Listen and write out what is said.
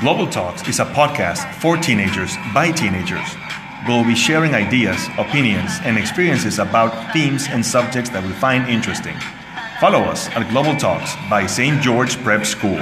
Global Talks is a podcast for teenagers by teenagers. We'll be sharing ideas, opinions, and experiences about themes and subjects that we find interesting. Follow us at Global Talks by St. George Prep School.